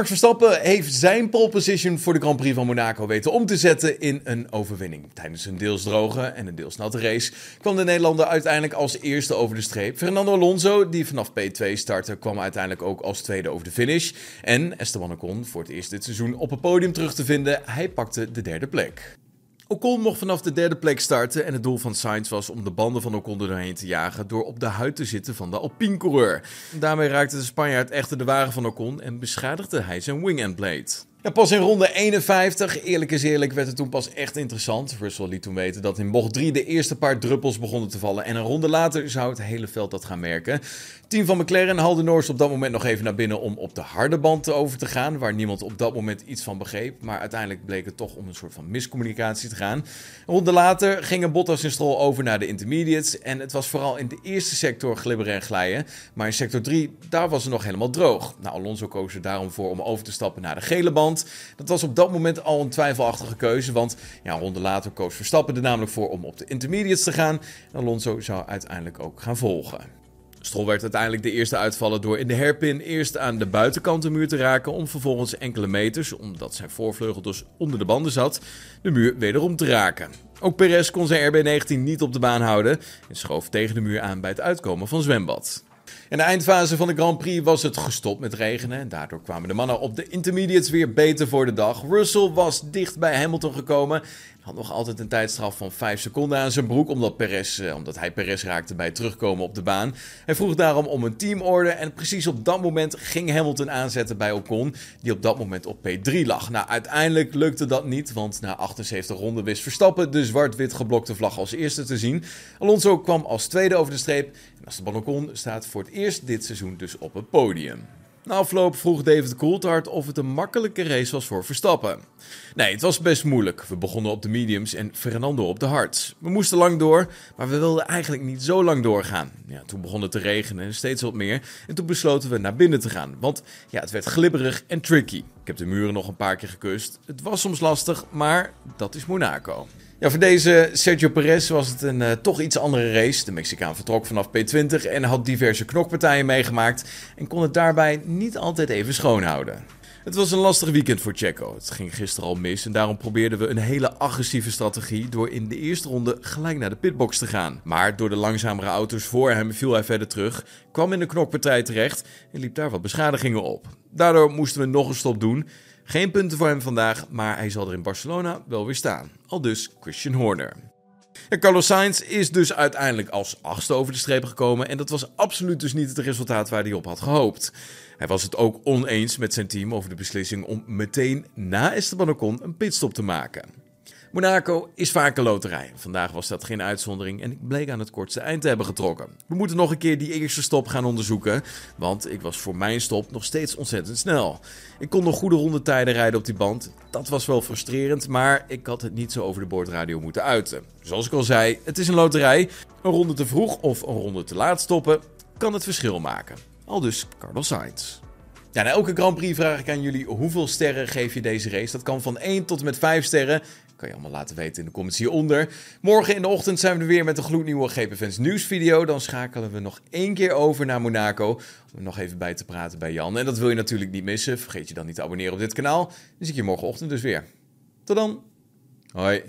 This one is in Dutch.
Max Verstappen heeft zijn pole position voor de Grand Prix van Monaco weten om te zetten in een overwinning. Tijdens een deels droge en een deels natte race kwam de Nederlander uiteindelijk als eerste over de streep. Fernando Alonso, die vanaf P2 startte, kwam uiteindelijk ook als tweede over de finish. En Esteban Ocon, voor het eerst dit seizoen op het podium terug te vinden, hij pakte de derde plek. Ocon mocht vanaf de derde plek starten en het doel van Sainz was om de banden van Ocon doorheen te jagen door op de huid te zitten van de Alpine-coureur. Daarmee raakte de Spanjaard echter de wagen van Ocon en beschadigde hij zijn wing-end blade. Ja, pas in ronde 51, eerlijk is eerlijk, werd het toen pas echt interessant. Russell liet toen weten dat in bocht 3 de eerste paar druppels begonnen te vallen. En een ronde later zou het hele veld dat gaan merken. Team van McLaren haalde Norris op dat moment nog even naar binnen om op de harde band over te gaan. Waar niemand op dat moment iets van begreep. Maar uiteindelijk bleek het toch om een soort van miscommunicatie te gaan. Een ronde later gingen Bottas en Stroll over naar de intermediates. En het was vooral in de eerste sector glibberen en glijden. Maar in sector 3, daar was het nog helemaal droog. Nou, Alonso koos er daarom voor om over te stappen naar de gele band. Dat was op dat moment al een twijfelachtige keuze, want ja, een ronde later koos Verstappen er namelijk voor om op de intermediates te gaan. En Alonso zou uiteindelijk ook gaan volgen. Stroll werd uiteindelijk de eerste uitvallen door in de hairpin eerst aan de buitenkant de muur te raken om vervolgens enkele meters, omdat zijn voorvleugel dus onder de banden zat, de muur wederom te raken. Ook Perez kon zijn RB19 niet op de baan houden en schoof tegen de muur aan bij het uitkomen van zwembad. In de eindfase van de Grand Prix was het gestopt met regenen. En daardoor kwamen de mannen op de intermediates weer beter voor de dag. Russell was dicht bij Hamilton gekomen had nog altijd een tijdstraf van 5 seconden aan zijn broek, omdat, Perez, eh, omdat hij Perez raakte bij terugkomen op de baan. Hij vroeg daarom om een teamorde en precies op dat moment ging Hamilton aanzetten bij Ocon, die op dat moment op P3 lag. Nou, uiteindelijk lukte dat niet, want na 78 ronden wist Verstappen de zwart-wit geblokte vlag als eerste te zien. Alonso kwam als tweede over de streep en Esteban Ocon staat voor het eerst dit seizoen dus op het podium. Na afloop vroeg David Coulthard of het een makkelijke race was voor Verstappen. Nee, het was best moeilijk. We begonnen op de mediums en Fernando op de hards. We moesten lang door, maar we wilden eigenlijk niet zo lang doorgaan. Ja, toen begon het te regenen en steeds wat meer. En toen besloten we naar binnen te gaan, want ja, het werd glibberig en tricky. Heb de muren nog een paar keer gekust. Het was soms lastig, maar dat is Monaco. Ja, voor deze Sergio Perez was het een uh, toch iets andere race. De Mexicaan vertrok vanaf P20 en had diverse knokpartijen meegemaakt en kon het daarbij niet altijd even schoonhouden. Het was een lastig weekend voor Checo. Het ging gisteren al mis en daarom probeerden we een hele agressieve strategie door in de eerste ronde gelijk naar de pitbox te gaan. Maar door de langzamere auto's voor hem viel hij verder terug, kwam in de knokpartij terecht en liep daar wat beschadigingen op. Daardoor moesten we nog een stop doen. Geen punten voor hem vandaag, maar hij zal er in Barcelona wel weer staan. Al dus Christian Horner. Carlos Sainz is dus uiteindelijk als achtste over de streep gekomen. En dat was absoluut dus niet het resultaat waar hij op had gehoopt. Hij was het ook oneens met zijn team over de beslissing om meteen na Esteban Ocon een pitstop te maken. Monaco is vaak een loterij. Vandaag was dat geen uitzondering en ik bleek aan het kortste eind te hebben getrokken. We moeten nog een keer die eerste stop gaan onderzoeken, want ik was voor mijn stop nog steeds ontzettend snel. Ik kon nog goede rondetijden rijden op die band. Dat was wel frustrerend, maar ik had het niet zo over de boordradio moeten uiten. Zoals ik al zei, het is een loterij. Een ronde te vroeg of een ronde te laat stoppen kan het verschil maken. Al dus Carlos Sainz. Ja, na elke Grand Prix vraag ik aan jullie hoeveel sterren geef je deze race. Dat kan van 1 tot en met 5 sterren. Kan je allemaal laten weten in de comments hieronder. Morgen in de ochtend zijn we er weer met een gloednieuwe GP Fans nieuwsvideo. Dan schakelen we nog één keer over naar Monaco. Om nog even bij te praten bij Jan. En dat wil je natuurlijk niet missen. Vergeet je dan niet te abonneren op dit kanaal. Dan zie ik je morgenochtend dus weer. Tot dan. Hoi.